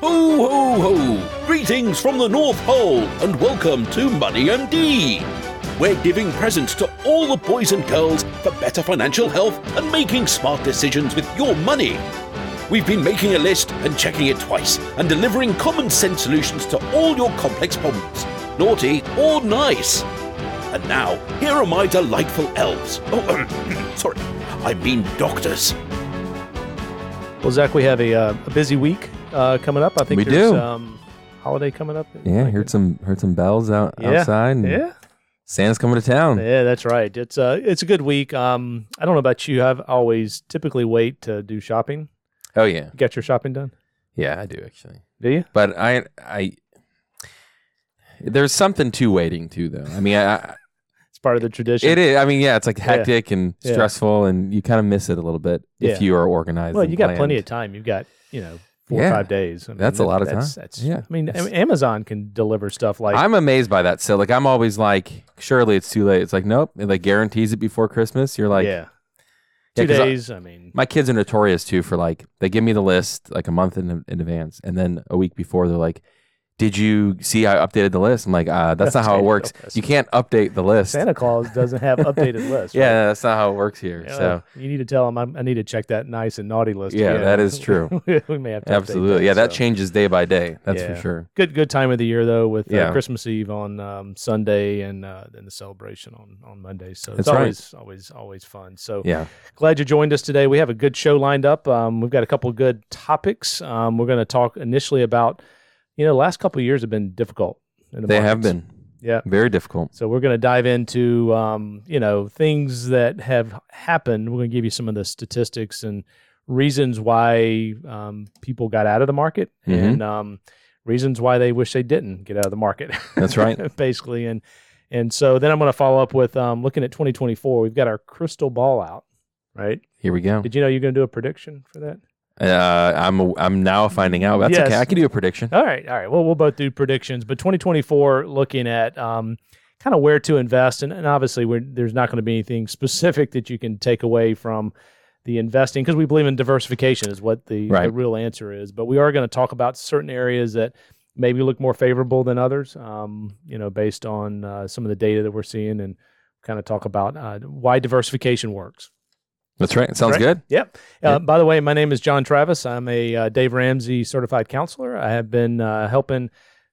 Ho, ho, ho! Greetings from the North Pole, and welcome to Money MD. We're giving presents to all the boys and girls for better financial health and making smart decisions with your money. We've been making a list and checking it twice, and delivering common sense solutions to all your complex problems, naughty or nice. And now, here are my delightful elves. Oh, sorry, I mean doctors. Well, Zach, we have a, uh, a busy week uh, coming up. I think We there's do. Um, holiday coming up. Yeah, Like- heard some heard some bells out Yeah, outside. And Yeah, Santa's coming to town. yeah, that's right. It's uh, it's a good week. Um, I don't know about you. I've always typically wait to do shopping. Oh yeah, Get your shopping done. yeah, I do actually. Do you? But I I there's something to waiting too, though. I mean, I, I, It's part of the tradition. it is. I mean, yeah, it's like hectic and Yeah. stressful, and you kind of miss it a little bit if you are organized. Well, you got plenty of time. You've got you know four or Yeah. five days. I mean, That's a lot of that's- time. That's, Yeah. I mean, It's- Amazon can deliver stuff like I'm amazed by that. So like, I'm always like, surely it's too late. It's like, nope. It like guarantees it before Christmas. You're like, yeah, Yeah, two 'cause I- days. I, mean, my kids are notorious too for like they give me the list like a month in, in advance and then a week before they're like did you see i updated the list i'm like uh, that's not how it works you can't update the list Santa Claus doesn't have updated lists. right? yeah that's not how it works here Yeah, so you need to tell them I, I need to check that nice and naughty list. Yeah, again. that is true. we may have to update absolutely yeah that so. changes day by day that's Yeah. for sure Good good time of the year though, with uh, Yeah. Christmas Eve on um, Sunday and uh, then the celebration on on Monday. So it's That's right. always always always fun. So yeah glad you joined us today. We have a good show lined up. Um, we've got a couple of good topics. Um, we're going to talk initially about you know the last couple of years have been difficult. In the they have been Yeah. very difficult So we're going to dive into um, you know things that have happened. We're going to give you some of the statistics and reasons why um, people got out of the market Mhm. and um, reasons why they wish they didn't get out of the market. That's right. basically, and and so then I'm going to follow up with um, looking at 2024. We've got our crystal ball out, right? here we go Did you know you're going to do a prediction for that? Uh, i'm i'm now finding out that's Yes. okay i can do a prediction All right, all right. Well, we'll both do predictions, but 2024, looking at um, kind of where to invest, and, and obviously, we're, there's not going to be anything specific that you can take away from the investing because we believe in diversification is what the, the real answer is. But we are going to talk about certain areas that maybe look more favorable than others, um, you know, based on uh, some of the data that we're seeing, and kind of talk about uh, why diversification works. That's right It sounds Right. good Yep. Uh, Yep. By the way, my name is John Travis. I'm a uh, Dave Ramsey certified counselor. I have been uh, helping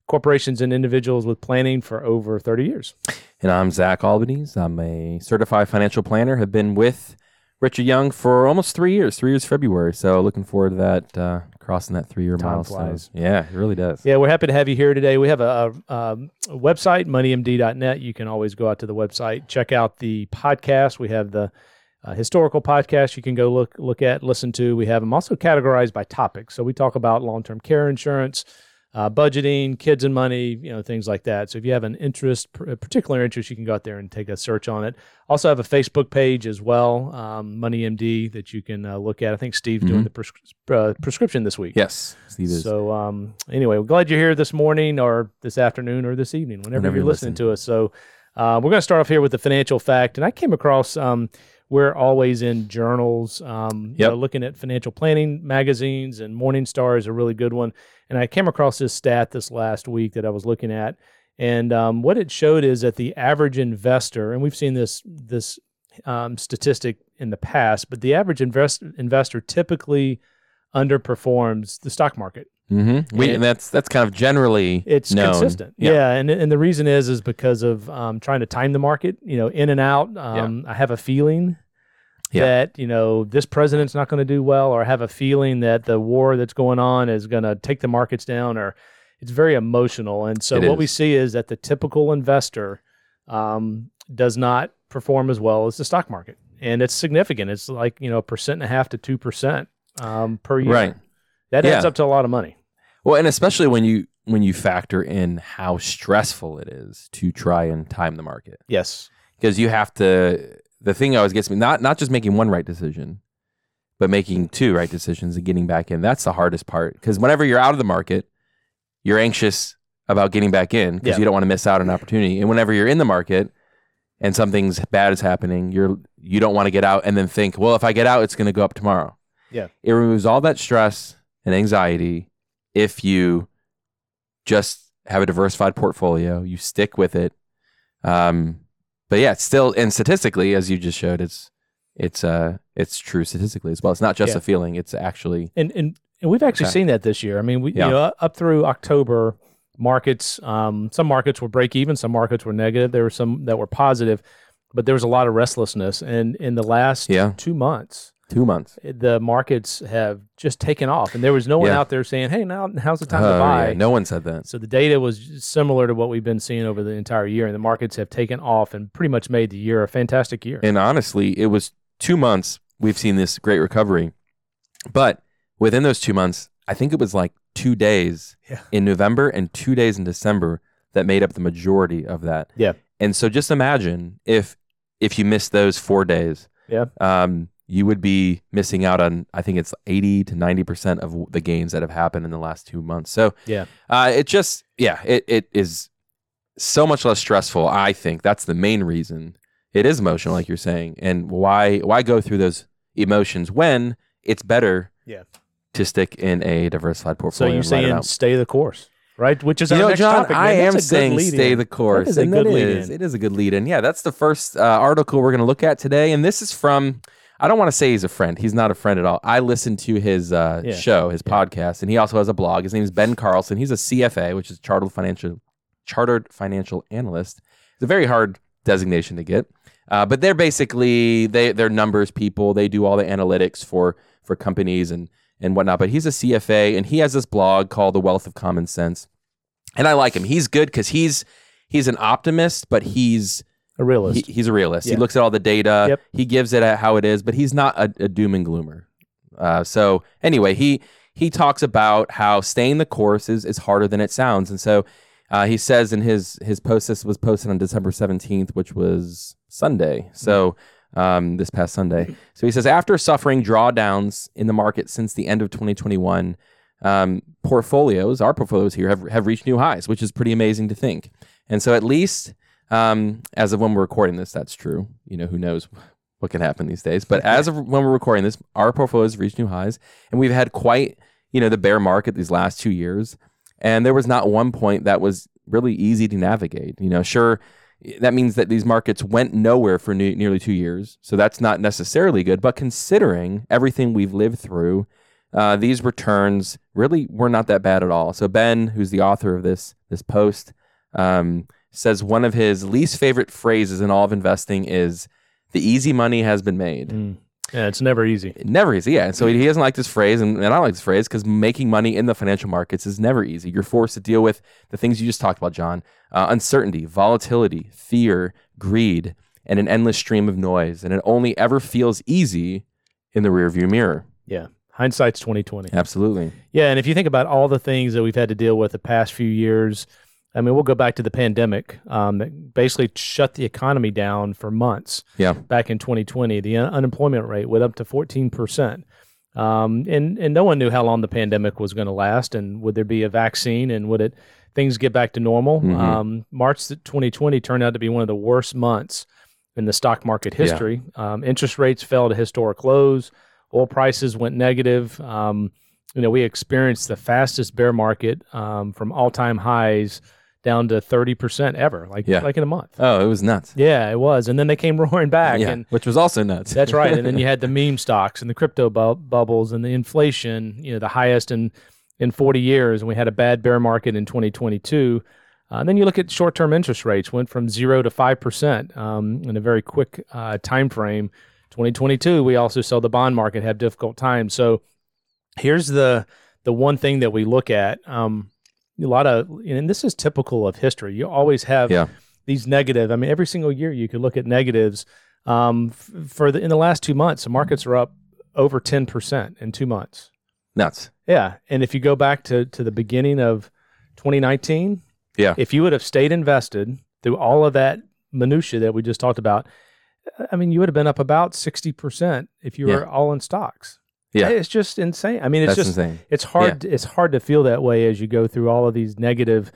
corporations and individuals with planning for over 30 years. And I'm Zach Albanese. I'm a certified financial planner. Have been with Richard Young for almost three years. Three years February. So looking forward to that uh, crossing that three year milestone. flies. Yeah, it really does. Yeah, we're happy to have you here today. We have a, a, um, a website, moneymd.net. You can always go out to the website, check out the podcast. We have the uh, historical podcast you can go look look at, listen to. We have them also categorized by topic. So we talk about long term care insurance, uh, budgeting, kids and money, you know, things like that. So if you have an interest, a particular interest, you can go out there and take a search on it. Also have a Facebook page as well, um, Money MD, that you can uh, look at. I think Steve's doing the pres- uh, prescription this week. Yes, Steve is. So um, anyway, we're glad you're here this morning or this afternoon or this evening, whenever, Whenever you're listening listen. to us. So uh, we're going to start off here with the financial fact, and I came across. Um, we're always in journals, um, you know, looking at financial planning magazines, and Morningstar is a really good one. And I came across this stat this last week that I was looking at, and um, what it showed is that the average investor, and we've seen this this um, statistic in the past, but the average invest, investor typically underperforms the stock market. Mm-hmm. We, And- that's that's kind of generally It's known. consistent. Yeah. and and the reason is is because of um, trying to time the market, you know, in and out. Um, I have a feeling Yeah. that, you know, this president's not going to do well or I have a feeling that the war that's going on is going to take the markets down or it's very emotional. And so It what we see is that the typical investor um, does not perform as well as the stock market. And it's significant. It's like, you know, a percent and a half to 2% um, per year. Right. That adds Yeah. up to a lot of money. Well, and especially when you when you factor in how stressful it is to try and time the market, Yes. because you have to. The thing always gets me not not just making one right decision, but making two right decisions and getting back in. That's the hardest part. Because whenever you're out of the market, you're anxious about getting back in because Yeah. you don't want to miss out on an opportunity. And whenever you're in the market and something's bad is happening, you're you don't want to get out and then think, well, if I get out, it's going to go up tomorrow. Yeah. It removes all that stress and anxiety if you just have a diversified portfolio, you stick with it. Um, but yeah, it's still and statistically, as you just showed, it's it's uh it's true statistically as well. It's not just Yeah. a feeling; it's actually And and and we've actually Okay. seen that this year. I mean, we Yeah. you know up through October, markets um, some markets were break even, some markets were negative. There were some that were positive, but there was a lot of restlessness. And in the last Yeah. two months, two months. the markets have just taken off, and there was no one Yeah. out there saying, "Hey, now how's the time Oh, to buy." yeah, No one said that. So the data was similar to what we've been seeing over the entire year, and the markets have taken off and pretty much made the year a fantastic year. And honestly, it was two months we've seen this great recovery. But within those two months, I think it was like two days Yeah. in November and two days in December that made up the majority of that. Yeah. And so just imagine if if you missed those four days, Yeah. um, you would be missing out on I think it's eighty to ninety percent of the gains that have happened in the last two months. So Yeah. uh, it just yeah, it it is so much less stressful. I think that's the main reason. It is emotional, like you're saying, and why why go through those emotions when it's better Yeah. to stick in a diversified portfolio. So you're and ride it saying stay the course, right? Which is You our know, next John, topic. I am saying stay in. the course. That is a and good lead is- in. It is a good lead in. Yeah, that's the first uh, article we're going to look at today. And this is from, I don't want to say he's a friend. He's not a friend at all. I listen to his uh, Yeah. show, his podcast, and he also has a blog. His name is Ben Carlson. He's a CFA, which is Chartered Financial, Chartered Financial Analyst. It's a very hard designation to get. Uh, but they're basically they they're numbers people. They do all the analytics for for companies and and whatnot. But he's a CFA and he has this blog called The Wealth of Common Sense. And I like him. He's good because he's he's an optimist, but he's a realist. he, he's a realist. He looks at all the data. Yep. He gives it at how it is, but he's not a, a doom and gloomer. Uh, so anyway, he he talks about how staying the course is, is harder than it sounds, and so uh, he says in his his post this was posted on December seventeenth, which was Sunday. So. Um, this past Sunday. So he says, after suffering drawdowns in the market since the end of 2021, um, portfolios, our portfolios here, have, have reached new highs, which is pretty amazing to think. And so, at least um, as of when we're recording this, that's true. You know, who knows what can happen these days. But as of when we're recording this, our portfolio has reached new highs, and we've had quite, you know, the bear market these last two years. And there was not one point that was really easy to navigate. You know, sure, that means that these markets went nowhere for ne- nearly two years. So that's not necessarily good. But considering everything we've lived through, uh, these returns really were not that bad at all. So Ben, who's the author of this this post, um, says one of his least favorite phrases in all of investing is "the easy money has been made." Mm. Yeah, it's never easy. Never easy, yeah. So he doesn't like this phrase, and, and I don't like this phrase because making money in the financial markets is never easy. You're forced to deal with the things you just talked about, John: uh, uncertainty, volatility, fear, greed, and an endless stream of noise. And it only ever feels easy in the rearview mirror. Yeah. Hindsight's twenty twenty. Absolutely. Yeah, and if you think about all the things that we've had to deal with the past few years, I mean, we'll go back to the pandemic um, that basically shut the economy down for months. Yeah. Back in 2020, the un- unemployment rate went up to 14 percent, um, and and no one knew how long the pandemic was going to last, and would there be a vaccine, and would it things get back to normal? Mhm. Um, March 2020 turned out to be one of the worst months in the stock market Yeah. history. Um, interest rates fell to historic lows. Oil prices went negative. Um, you know, we experienced the fastest bear market um, from all time highs down to 30% ever, like, Yeah. like in a month. Oh, it was nuts. Yeah, it was. And then they came roaring back. yeah, And which was also nuts. that's right. And then you had the meme stocks and the crypto bu- bubbles and the inflation, you know, the highest in, in 40 years. And we had a bad bear market in 2022. Uh, and then you look at short-term interest rates went from zero to five percent um, in a very quick uh, time frame. 2022, we also saw the bond market have difficult times. So here's the the one thing that we look at. Um, a lot of, and this is typical of history. You always have Yeah. these negative. I mean, every single year you could look at negatives. Um, f- for the in the last two months, the markets are up over 10 percent in two months. nuts. Yeah, and if you go back to to the beginning of 2019, Yeah. if you would have stayed invested through all of that minutia that we just talked about, I mean, you would have been up about 60 percent if you Yeah. were all in stocks. Yeah. it's just insane. I mean, it's That's just insane. it's hard it's hard to feel that way as you go through all of these negative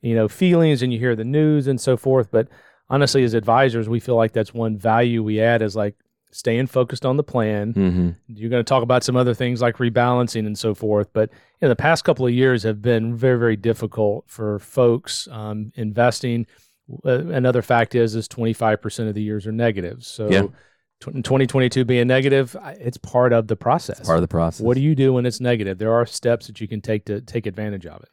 you know feelings and you hear the news and so forth but honestly as advisors we feel like that's one value we add is like staying focused on the plan. Mm-hmm. You're going to talk about some other things like rebalancing and so forth. But you know, the past couple of years have been very, very difficult for folks um, investing. Uh, another fact is, is 25% of the years are negative. So Yeah. Tw- 2022 being negative, it's part of the process. Part of the process. what do you do when it's negative? There are steps that you can take to take advantage of it.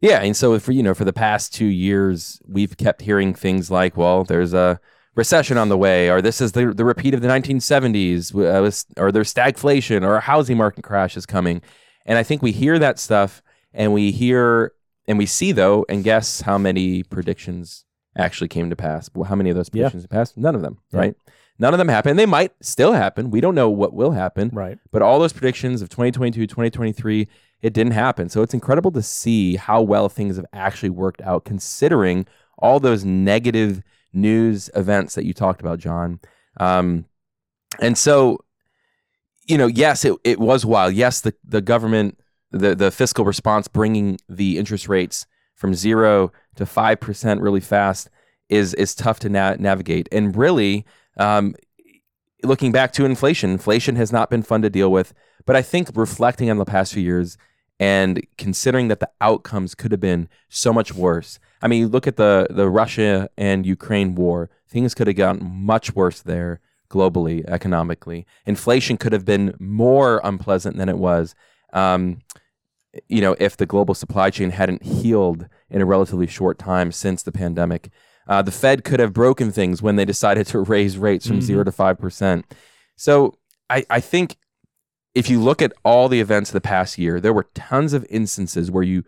Yeah, and so for you know, for the past two years, we've kept hearing things like, "Well, there's a recession on the way," or "This is the the repeat of the 1970s," uh, or "There's stagflation," or "A housing market crash is coming." And I think we hear that stuff, and we hear and we see though, and guess how many predictions actually came to pass? Well, how many of those Yeah. predictions passed? None of them, Yeah. right? None of them happened. They might still happen. We don't know what will happen. Right. But all those predictions of 2022, 2023, it didn't happen. So it's incredible to see how well things have actually worked out, considering all those negative news events that you talked about, John. Um, and so, you know, yes, it, it was wild. Yes, the, the government, the, the fiscal response bringing the interest rates from zero to 5% really fast is, is tough to na- navigate. And really, um, looking back to inflation, inflation has not been fun to deal with. But I think reflecting on the past few years and considering that the outcomes could have been so much worse. I mean, you look at the the Russia and Ukraine war; things could have gotten much worse there globally, economically. Inflation could have been more unpleasant than it was. Um, you know, if the global supply chain hadn't healed in a relatively short time since the pandemic. Uh, the Fed could have broken things when they decided to raise rates from Mhm. zero to five percent. So I, I think if you look at all the events of the past year, there were tons of instances where you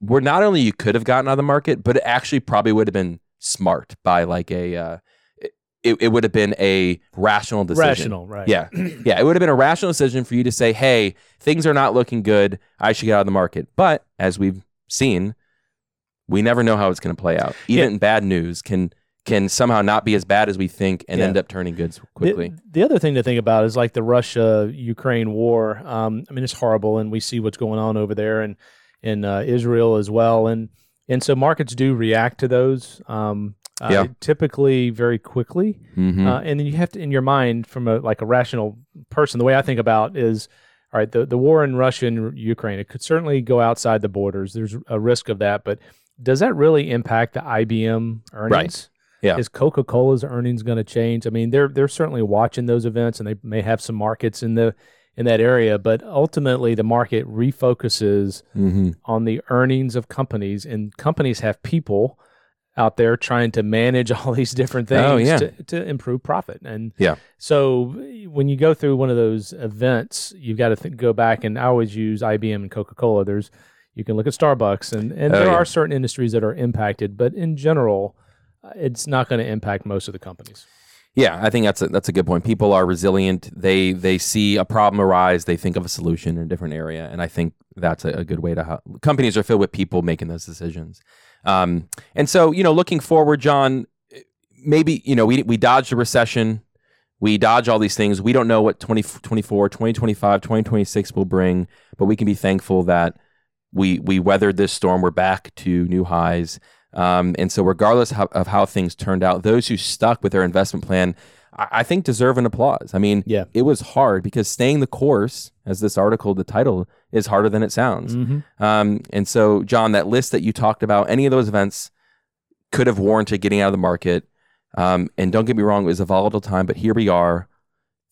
where not only you could have gotten out of the market, but it actually probably would have been smart by like a uh, it, it would have been a rational decision. Rational, right? Yeah. Yeah. It would have been a rational decision for you to say, hey, things are not looking good. I should get out of the market. But as we've seen, we never know how it's going to play out. Even bad news can can somehow not be as bad as we think and Yeah. end up turning good quickly. The, the other thing to think about is like the Russia Ukraine war. Um, I mean, it's horrible, and we see what's going on over there and in uh, Israel as well. And and so markets do react to those. Um, uh, Yeah. typically very quickly. Mhm. Uh, and then you have to, in your mind, from a like a rational person, the way I think about is, all right, the the war in Russia and Ukraine, it could certainly go outside the borders. There's a risk of that, but does that really impact the IBM earnings? Right. Yeah. Is Coca Cola's earnings going to change? I mean, they're they're certainly watching those events, and they may have some markets in the in that area, but ultimately the market refocuses Mhm. on the earnings of companies, and companies have people out there trying to manage all these different things Oh, yeah. to, to improve profit. And Yeah. so when you go through one of those events, you've got to th- go back, and I always use IBM and Coca Cola. There's you can look at Starbucks, and and Oh, there yeah. are certain industries that are impacted, but in general, uh, it's not going to impact most of the companies. Yeah, I think that's a, that's a good point. People are resilient. They they see a problem arise, they think of a solution in a different area, and I think that's a, a good way to. Companies are filled with people making those decisions. Um, and so, you know, looking forward, John, maybe you know we we dodged a recession, we dodge all these things. We don't know what 2024, 2025, 2026 will bring, but we can be thankful that we we weathered this storm. We're back to new highs. Um, and so, regardless of how, of how things turned out, those who stuck with their investment plan, I, I think, deserve an applause. I mean, Yeah. it was hard because staying the course, as this article, the title, is harder than it sounds. Um, and so, John, that list that you talked about, any of those events could have warranted getting out of the market. Um, and don't get me wrong, it was a volatile time, but here we are.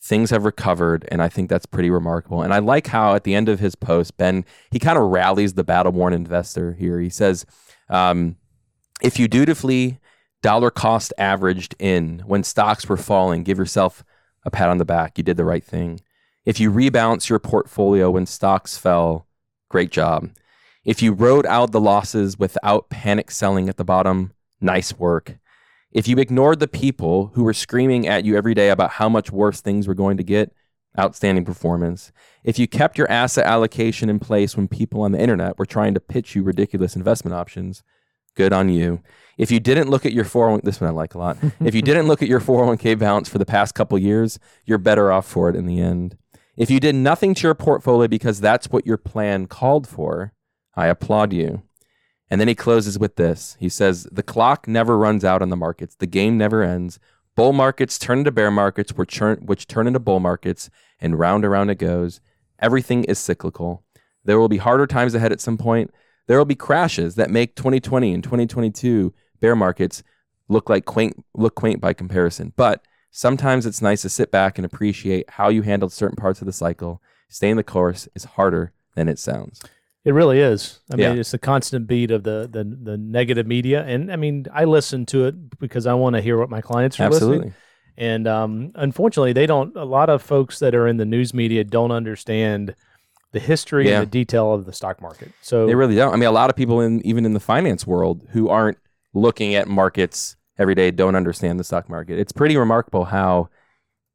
Things have recovered, and I think that's pretty remarkable. And I like how at the end of his post, Ben, he kind of rallies the battle worn investor here. He says, um, if you dutifully dollar cost averaged in when stocks were falling, give yourself a pat on the back. You did the right thing. If you rebalance your portfolio when stocks fell, great job. If you rode out the losses without panic selling at the bottom, nice work. If you ignored the people who were screaming at you every day about how much worse things were going to get, outstanding performance. If you kept your asset allocation in place when people on the internet were trying to pitch you ridiculous investment options, good on you. If you didn't look at your 401 this one I like a lot. if you didn't look at your 401k balance for the past couple years, you're better off for it in the end. If you did nothing to your portfolio because that's what your plan called for, I applaud you. And then he closes with this. He says, The clock never runs out on the markets. The game never ends. Bull markets turn into bear markets, which turn, which turn into bull markets, and round and round it goes. Everything is cyclical. There will be harder times ahead at some point. There will be crashes that make 2020 and 2022 bear markets look like quaint, look quaint by comparison. But sometimes it's nice to sit back and appreciate how you handled certain parts of the cycle. Staying the course is harder than it sounds. It really is. I mean, it's the constant beat of the, the the negative media, and I mean, I listen to it because I want to hear what my clients are listening. Absolutely. And um, unfortunately, they don't. A lot of folks that are in the news media don't understand the history Yeah. and the detail of the stock market. So They really don't. I mean, a lot of people in even in the finance world who aren't looking at markets every day don't understand the stock market. It's pretty remarkable how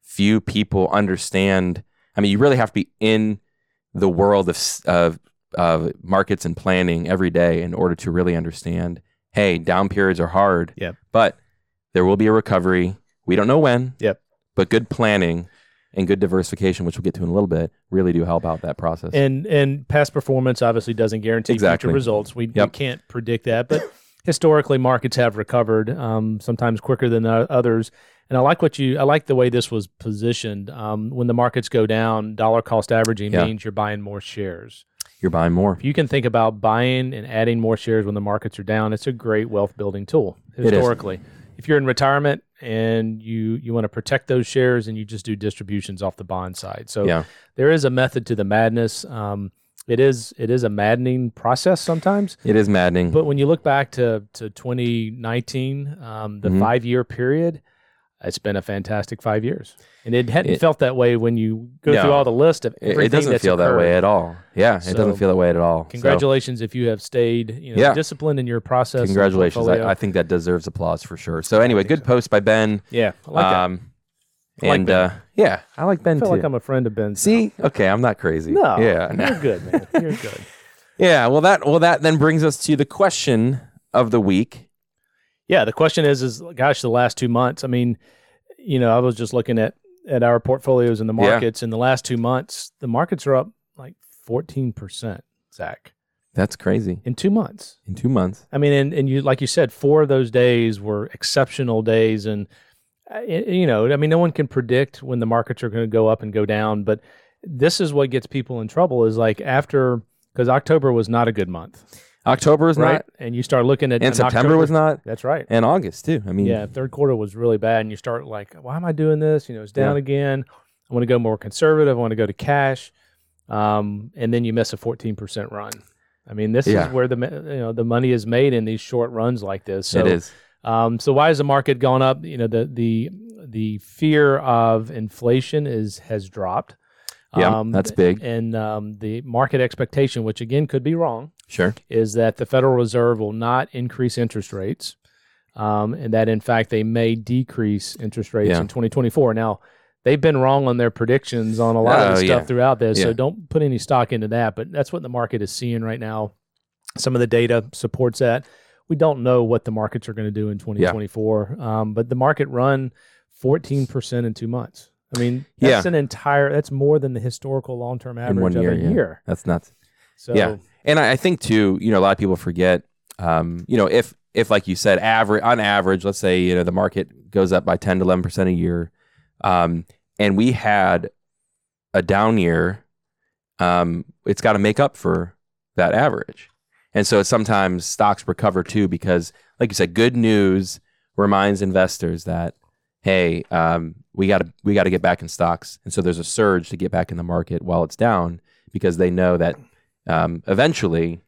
few people understand. I mean, you really have to be in the world of of, of markets and planning every day in order to really understand. Hey, down periods are hard. Yep. But there will be a recovery. We don't know when. Yep. But good planning and good diversification, which we'll get to in a little bit, really do help out that process. and and past performance obviously doesn't guarantee Exactly. future results. We, we can't predict that, but historically markets have recovered um, sometimes quicker than others. And I like what you I like the way this was positioned. Um, when the markets go down, dollar cost averaging Yeah. means you're buying more shares. You're buying more. If you can think about buying and adding more shares when the markets are down, it's a great wealth building tool historically. If you're in retirement and you you want to protect those shares and you just do distributions off the bond side. So Yeah. there is a method to the madness. Um, it is it is a maddening process sometimes, It is maddening. but when you look back to to 2019, um, the Mhm. five year period, it's been a fantastic five years, and it hadn't It- felt that way when you go No. through all the list of It- everything it doesn't feel that way at all. Yeah, it doesn't feel that way at all. So, Congratulations if you have stayed you know, Yeah. disciplined in your process. congratulations. I, I think that deserves applause for sure. So anyway, good post by Ben. yeah, I like that. um, I like and Ben. uh, yeah, I like Ben I feel too. like I'm a friend of Ben's. See, okay, I'm not crazy. no, yeah, no. you're good, man. You're good. yeah. Well, that well that then brings us to the question of the week. Yeah, the question is, is gosh, the last two months. I mean, you know, I was just looking at at our portfolios in the Yeah. markets. In the last two months, the markets are up like fourteen percent. Zach, That's crazy. in two months. In two months. I mean, and and you like you said, four of those days were exceptional days, and uh, you know, I mean, no one can predict when the markets are going to go up and go down, but this is what gets people in trouble. Is like after because October was not a good month, October is right? not, And you start looking at and September October- was not, That's right. and August too. I mean, Yeah, third quarter was really bad, and you start like, why am I doing this? You know, it's down Yeah. again. I want to go more conservative. I want to go to cash, um, and then you miss a fourteen percent run. I mean, this Yeah. is where the you know the money is made in these short runs like this. So, it is. Um, so why has the market gone up? You know, the the the fear of inflation is has dropped. Yeah, that's big. And um, the market expectation, which again could be wrong, Sure. is that the Federal Reserve will not increase interest rates, um, and that in fact they may decrease interest rates Yeah. in 2024. Now, they've been wrong on their predictions on a lot of Oh, the stuff yeah. throughout this, so don't put any stock into that. But that's what the market is seeing right now. Some of the data supports that. We don't know what the markets are going to do in 2024, um, but the market run 14% in two months. I mean, that's Yeah. an entire. That's more than the historical long-term average In one year, of a yeah. year. That's nuts. So, Yeah. And I, I think too, you know, a lot of people forget, um, you know, if if like you said, average on average, let's say you know the market goes up by ten to eleven percent a year, um, and we had a down year, um, it's got to make up for that average, and so sometimes stocks recover too because, like you said, good news reminds investors that hey, um, we got to we got to get back in stocks, and so there's a surge to get back in the market while it's down because they know that um, eventually,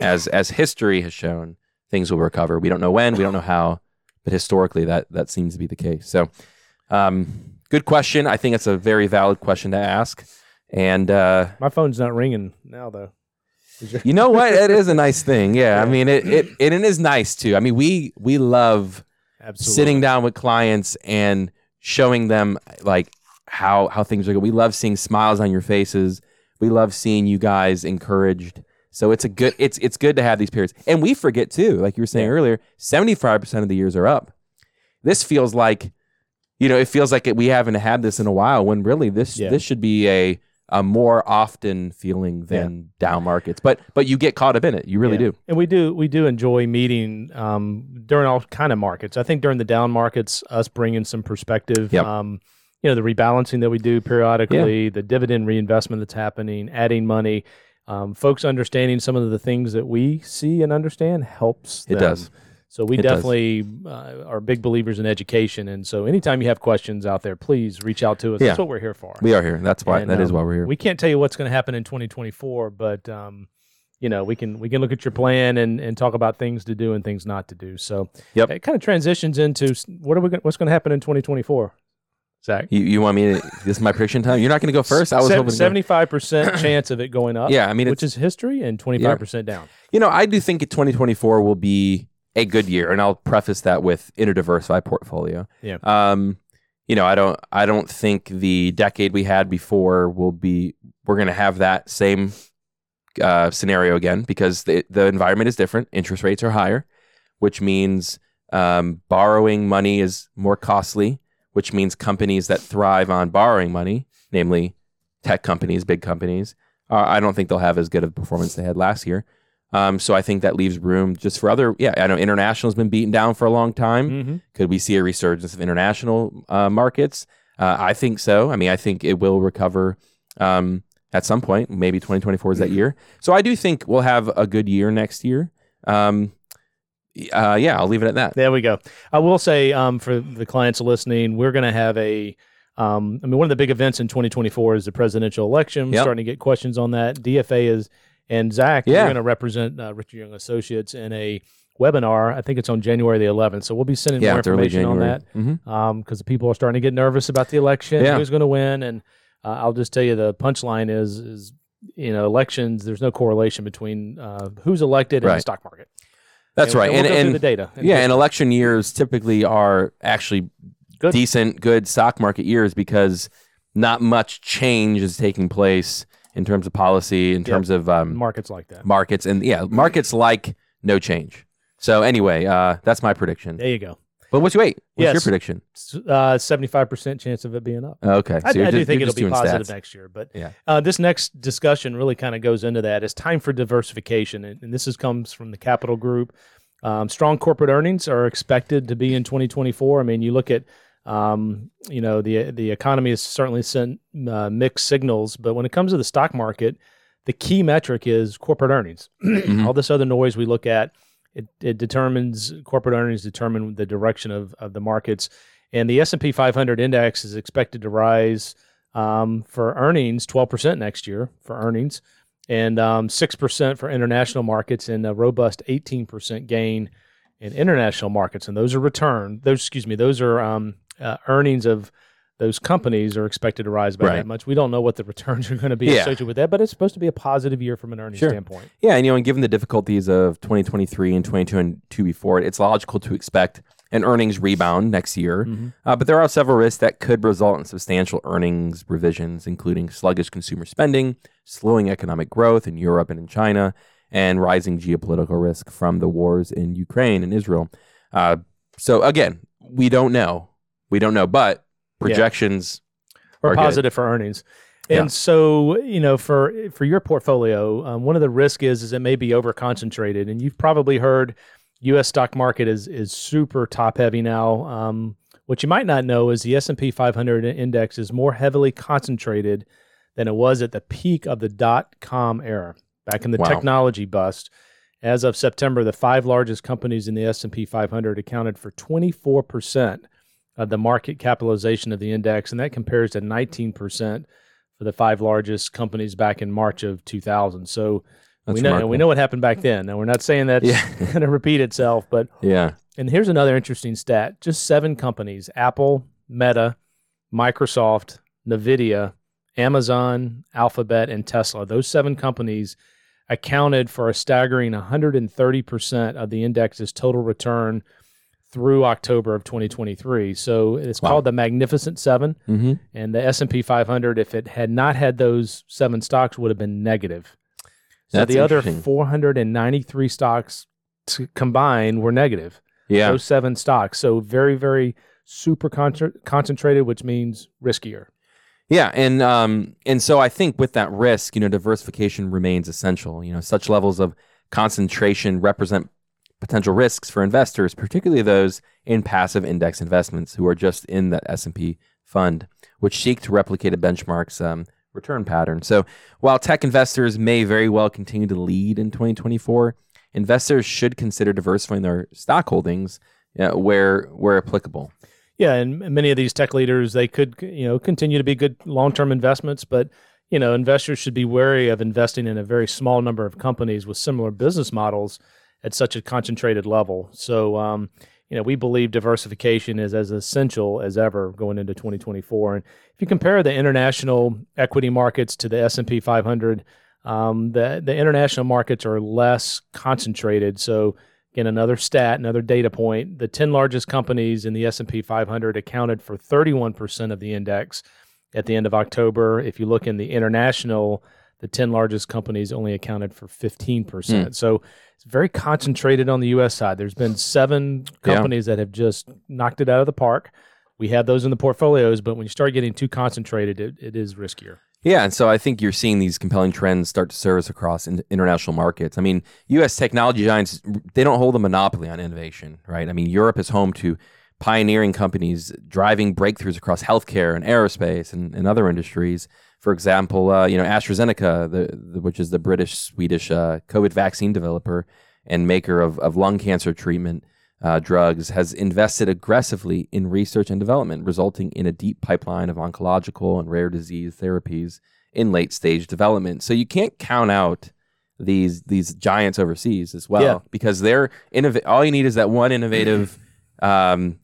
as as history has shown, things will recover. We don't know when, we don't know how, but historically, that that seems to be the case. So, um, good question. I think it's a very valid question to ask. And uh, my phone's not ringing now, though. You know what? It is a nice thing. Yeah, I mean, it, it it it is nice too. I mean, we we love Absolutely. sitting down with clients and showing them like how how things are going. We love seeing smiles on your faces. We love seeing you guys encouraged. So it's a good it's it's good to have these periods. And we forget too, like you were saying Yeah. earlier, 75% of the years are up. This feels like you know, it feels like it, we haven't had this in a while when really this Yeah. this should be a a more often feeling than down markets. But but you get caught up in it. You really Yeah. do. And we do we do enjoy meeting um, during all kind of markets. I think during the down markets, us bringing some perspective. Yep. Um, you know the rebalancing that we do periodically, the dividend reinvestment that's happening, adding money. Um, folks understanding some of the things that we see and understand helps. It does. So we It definitely uh, are big believers in education, and so anytime you have questions out there, please reach out to us. Yeah. That's what we're here for. We are here. That's why. And, that is um, why we're here. We can't tell you what's going to happen in 2024, but um, you know we can we can look at your plan and, and talk about things to do and things not to do. So Yep. it kind of transitions into what are we gonna, what's going to happen in 2024, Zach? you, you want me to? This is my prediction time. You're not going to go first. I was hoping. to go- 75 percent chance of it going up. Yeah, I mean, which is history, and 25 percent down. You know, I do think 2024 will be a good year, and I'll preface that with in a diversified portfolio. Yeah. Um, you know, I don't, I don't think the decade we had before will be. We're going to have that same uh, scenario again because the the environment is different. Interest rates are higher, which means um, borrowing money is more costly. Which means companies that thrive on borrowing money, namely tech companies, big companies, uh, I don't think they'll have as good of a performance they had last year. Um, so I think that leaves room just for other. Yeah, I know international's been beaten down for a long time. Mm-hmm. Could we see a resurgence of international uh, markets? Uh, I think so. I mean, I think it will recover um, at some point. Maybe 2024 is that year. So I do think we'll have a good year next year. Um, uh, yeah, I'll leave it at that. There we go. I will say um, for the clients listening, we're going to have a. Um, I mean, one of the big events in 2024 is the presidential election. We're Yep. starting to get questions on that. DFA is and Zach, Yeah. you're going to represent uh, Richard Young Associates in a webinar. I think it's on January the 11th. So we'll be sending Yeah, more information on that because people are starting to get nervous about the election. Yeah. Who's going to win? And uh, I'll just tell you the punchline is is you know elections. There's no correlation between uh, who's elected and the stock market. That's And right. we'll And, and the data. yeah, and election years typically are actually Good. decent, good stock market years because not much change is taking place in terms of policy, in terms of um, markets like that. markets, and yeah, markets like no change. So anyway, uh, that's my prediction. There you go. But what's your wait? What's your Yes. prediction? Uh, Seventy-five percent chance of it being up. Okay, so I, I do think it'll be positive stats. next year. But Yeah. uh, this next discussion really kind of goes into that. It's time for diversification, and, and this is, comes from the Capital Group. Um, strong corporate earnings are expected to be in 2024. I mean, you look at um, you know the the economy has certainly sent uh, mixed signals, but when it comes to the stock market, the key metric is corporate earnings. Mhm. All this other noise we look at, it, it determines corporate earnings determine the direction of, of the markets. And the S and P 500 index is expected to rise um, for earnings 12% next year for earnings, and um, 6% for international markets, and a robust 18% gain in international markets. And those are return. Those excuse me. Those are um, uh, earnings of those companies are expected to rise by Right. that much. We don't know what the returns are going to be Yeah. associated with that, but it's supposed to be a positive year from an earnings Sure. standpoint. Yeah, and you know, and given the difficulties of 2023 and 2022 before it, it's logical to expect an earnings rebound next year. Mm-hmm. Uh, but there are several risks that could result in substantial earnings revisions, including sluggish consumer spending, slowing economic growth in Europe and in China, and rising geopolitical risk from the wars in Ukraine and Israel. Uh, so again, we don't know. We don't know, but projections. or are good. positive for earnings. And Yeah. so, you know, for for your portfolio, um, one of the risk is is it may be over concentrated, and you've probably heard U.S. stock market is is super top heavy now. Um, what you might not know is the S and P 500 index is more heavily concentrated than it was at the peak of the dot com era, back in the Wow. technology bust. As of September, the five largest companies in the S and P 500 accounted for 24 percent of the market capitalization of the index, and that compares to 19% for the five largest companies back in March of 2000. So That's we know we know what happened back then. Now we're not saying that's Yeah. going to repeat itself, but Yeah. and here's another interesting stat: just seven companies: Apple, Meta, Microsoft, Nvidia, Amazon, Alphabet, and Tesla. Those seven companies accounted for a staggering 130% of the index's total return through October of 2023. So it's Wow. called the Magnificent Seven, Mm-hmm. and the S&P 500, if it had not had those seven stocks, would have been negative. So That's the other 493 stocks t- combined were negative Yeah. those seven stocks. So very, very super contra- concentrated, which means riskier. Yeah, and um, and so I think with that risk, you know, diversification remains essential. You know, such levels of concentration represent potential risks for investors, particularly those in passive index investments who are just in the S and P fund, which seek to replicate a benchmark's um, return pattern. So while tech investors may very well continue to lead in 2024, investors should consider diversifying their stock holdings uh, where where applicable. Yeah, and many of these tech leaders they could you know continue to be good long term investments, but you know investors should be wary of investing in a very small number of companies with similar business models at such a concentrated level. So. Um, you know, we believe diversification is as essential as ever going into 2024. And if you compare the international equity markets to the S&P 500, um, the the international markets are less concentrated. So again, another stat, another data point: the 10 largest companies in the S&P 500 accounted for 31% of the index at the end of October. If you look in the international, the 10 largest companies only accounted for 15%. Mm. So it's very concentrated on the U.S. side. There's been seven companies yeah. that have just knocked it out of the park. We have those in the portfolios, but when you start getting too concentrated, it, it is riskier. Yeah, and so I think you're seeing these compelling trends start to surface across in international markets. I mean, U.S. technology giants they don't hold a monopoly on innovation, right? I mean, Europe is home to pioneering companies driving breakthroughs across healthcare and aerospace and, and other industries. For example, uh, you know AstraZeneca, the, the, which is the British Swedish uh, COVID vaccine developer and maker of, of lung cancer treatment uh, drugs, has invested aggressively in research and development, resulting in a deep pipeline of oncological and rare disease therapies in late stage development. So you can't count out these these giants overseas as well yeah. because they're innov- all you need is that one innovative um,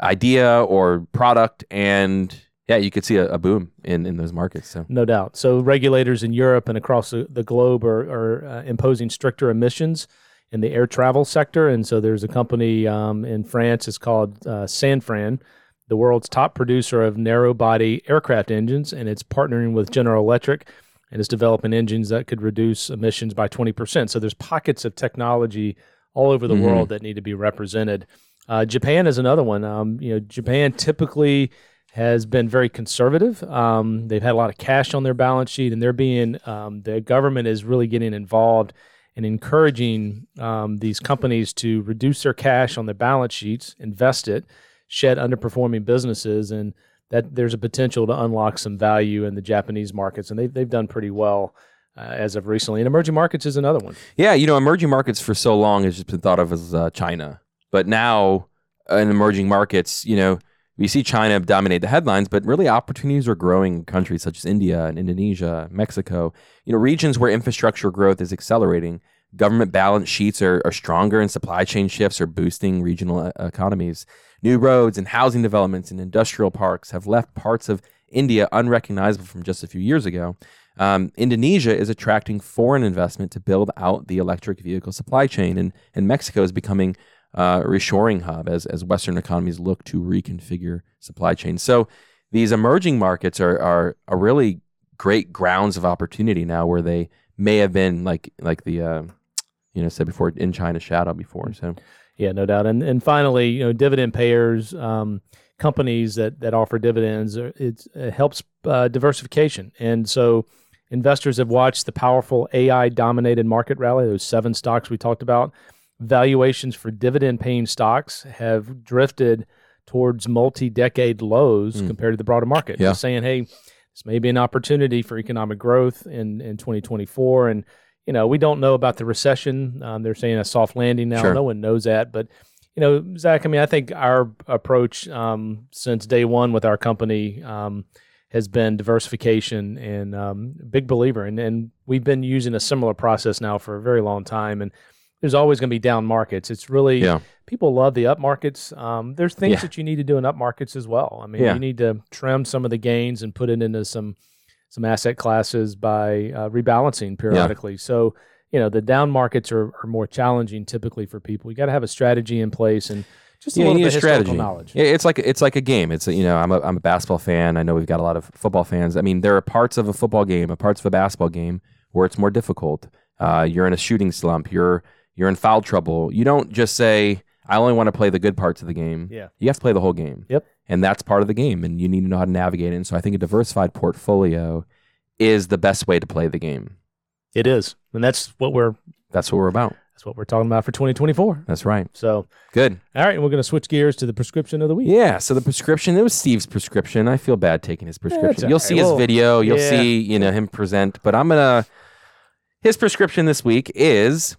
idea or product and yeah, you could see a, a, boom in, in those markets. So no doubt. So regulators in Europe and across the, the globe are, are uh, imposing stricter emissions in the air travel sector, and so there's a company um, in France. It's called uh, Safran, the world's top producer of narrow body aircraft engines, and it's partnering with General Electric and is developing engines that could reduce emissions by 20%. So there's pockets of technology all over the mm-hmm. world that need to be represented. Uh, Japan is another one. Um, you know, Japan typically has been very conservative. Um, they've had a lot of cash on their balance sheet, and they're being um, the government is really getting involved and encouraging um, these companies to reduce their cash on their balance sheets, invest it, shed underperforming businesses, and that there's a potential to unlock some value in the Japanese markets, and they've they've done pretty well. Uh, as of recently, and emerging markets is another one. Yeah, you know, emerging markets for so long has just been thought of as uh, China, but now uh, in emerging markets, you know, we see China dominate the headlines, but really opportunities are growing in countries such as India and Indonesia, Mexico, you know, regions where infrastructure growth is accelerating. Government balance sheets are, are stronger and supply chain shifts are boosting regional uh, economies. New roads and housing developments and industrial parks have left parts of India unrecognizable from just a few years ago. Um, Indonesia is attracting foreign investment to build out the electric vehicle supply chain, and, and Mexico is becoming uh, reshoring hub as, as Western economies look to reconfigure supply chains. So these emerging markets are, are, really great grounds of opportunity now where they may have been like like the uh, you know said before in China's shadow before. So yeah, no doubt. And and finally, you know, dividend payers, um, companies that that offer dividends, uh, it helps uh, diversification. And so investors have watched the powerful AI dominated market rally. Those seven stocks we talked about valuations for dividend paying stocks have drifted towards multi decade lows mm. compared to the broader market. Yeah. Just saying, hey, this may be an opportunity for economic growth in, in 2024. And, you know, we don't know about the recession. Um, they're saying a soft landing now. Sure. No one knows that. But, you know, Zach, I mean, I think our approach um, since day one with our company um, has been diversification and um, big believer. And, and we've been using a similar process now for a very long time. And there's always going to be down markets. It's really yeah. people love the up markets. Um, there's things yeah. that you need to do in up markets as well. I mean, yeah. you need to trim some of the gains and put it into some some asset classes by uh, rebalancing periodically. So you know the down markets are, are more challenging typically for people. You got to have a strategy in place and just a yeah, little bit of strategy. knowledge. Yeah, it's like it's like a game. It's you know I'm a I'm a basketball fan. I know we've got a lot of football fans. I mean there are parts of a football game, parts of a basketball game where it's more difficult. Uh, you're in a shooting slump. You're you're in foul trouble. You don't just say, I only want to play the good parts of the game. Yeah. You have to play the whole game. Yep. And that's part of the game, and you need to know how to navigate it. And so I think a diversified portfolio is the best way to play the game. It is, and that's what we're That's what we're about. that's what we're talking about for 2024. That's right. So, Good. all right, we're going to switch gears to the prescription of the week. Yeah. So the prescription, it was Steve's prescription. I feel bad taking his prescription. all You'll right. see his video. You'll yeah. see, you know, him present. But I'm gonna. His prescription this week is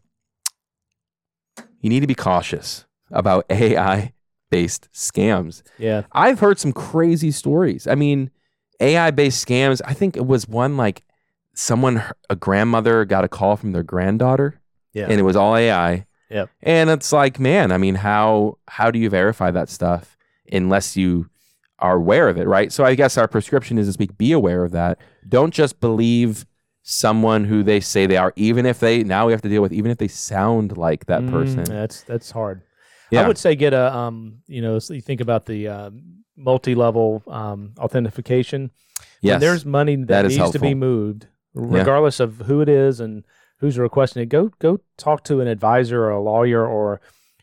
you need to be cautious about AI based scams. Yeah, I've heard some crazy stories. I mean, AI based scams. I think it was one like someone, a grandmother got a call from their granddaughter, Yeah. and it was all AI. Yep. And it's like, man, I mean, how how do you verify that stuff unless you are aware of it, right? So I guess our prescription is to speak, be aware of that. Don't just believe someone who they say they are, even if they now we have to deal with, even if they sound like that Mm, person. that's that's hard. Yeah. I would say get a um, you know, so you think about the um, multi-level um, authentication. When there's money that, needs to be moved, regardless of who it is and who's requesting it. Go go talk to an advisor or a lawyer or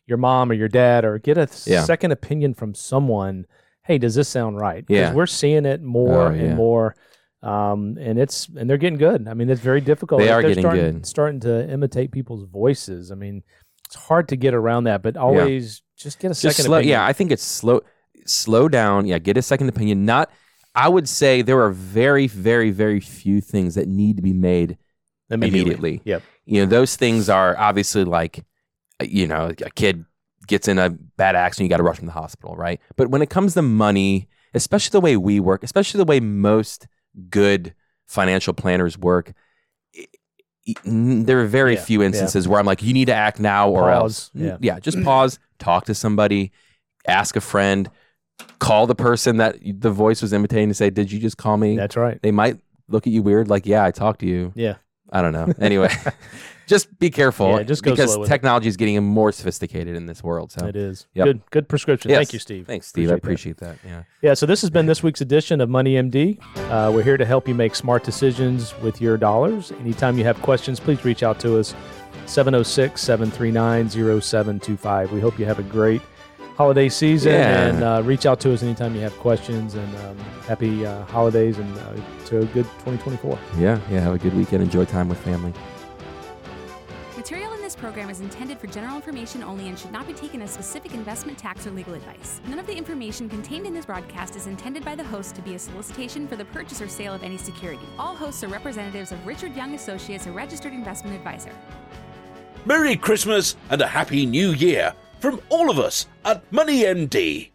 your mom or your dad or get a Yeah. second opinion from someone. Hey, does this sound right? Yeah. we're seeing it more Oh, yeah. and more. Um, and it's and they're getting good. I mean, it's very difficult. They are they're getting starting, good. starting to imitate people's voices. I mean, it's hard to get around that, but always just get a just second slow, opinion. yeah i think it's slow slow down yeah get a second opinion not i would say there are very very very few things that need to be made immediately. Yep. you know those things are obviously like you know a kid gets in a bad accident you got to rush him to the hospital right but when it comes to money especially the way we work especially the way most good financial planners work i- i- n- there are very Yeah, few yeah. instances where i'm like you need to act now or else yeah. yeah just pause talk to somebody ask a friend call the person that the voice was imitating to say did you just call me That's right. they might look at you weird like yeah i talked to you Yeah. I don't know. Anyway, just be careful. Yeah, just go because slow with technology is getting more sophisticated in this world. So It is. Yep. Good good prescription. Yes. Thank you, Steve. Thanks, Steve. I Appreciate appreciate that. Yeah. Yeah, so this has been this week's edition of Money MD. Uh, we're here to help you make smart decisions with your dollars. Anytime you have questions, please reach out to us 706 739 0725. We hope you have a great holiday season Yeah. and uh, reach out to us anytime you have questions. And um, happy uh, holidays and uh, to a good 2024. Yeah, yeah. Have a good weekend. Enjoy time with family. Program is intended for general information only and should not be taken as specific investment, tax, or legal advice. None of the information contained in this broadcast is intended by the host to be a solicitation for the purchase or sale of any security. All hosts are representatives of Richard Young Associates, a registered investment advisor. Merry Christmas and a Happy New Year from all of us at Money MD.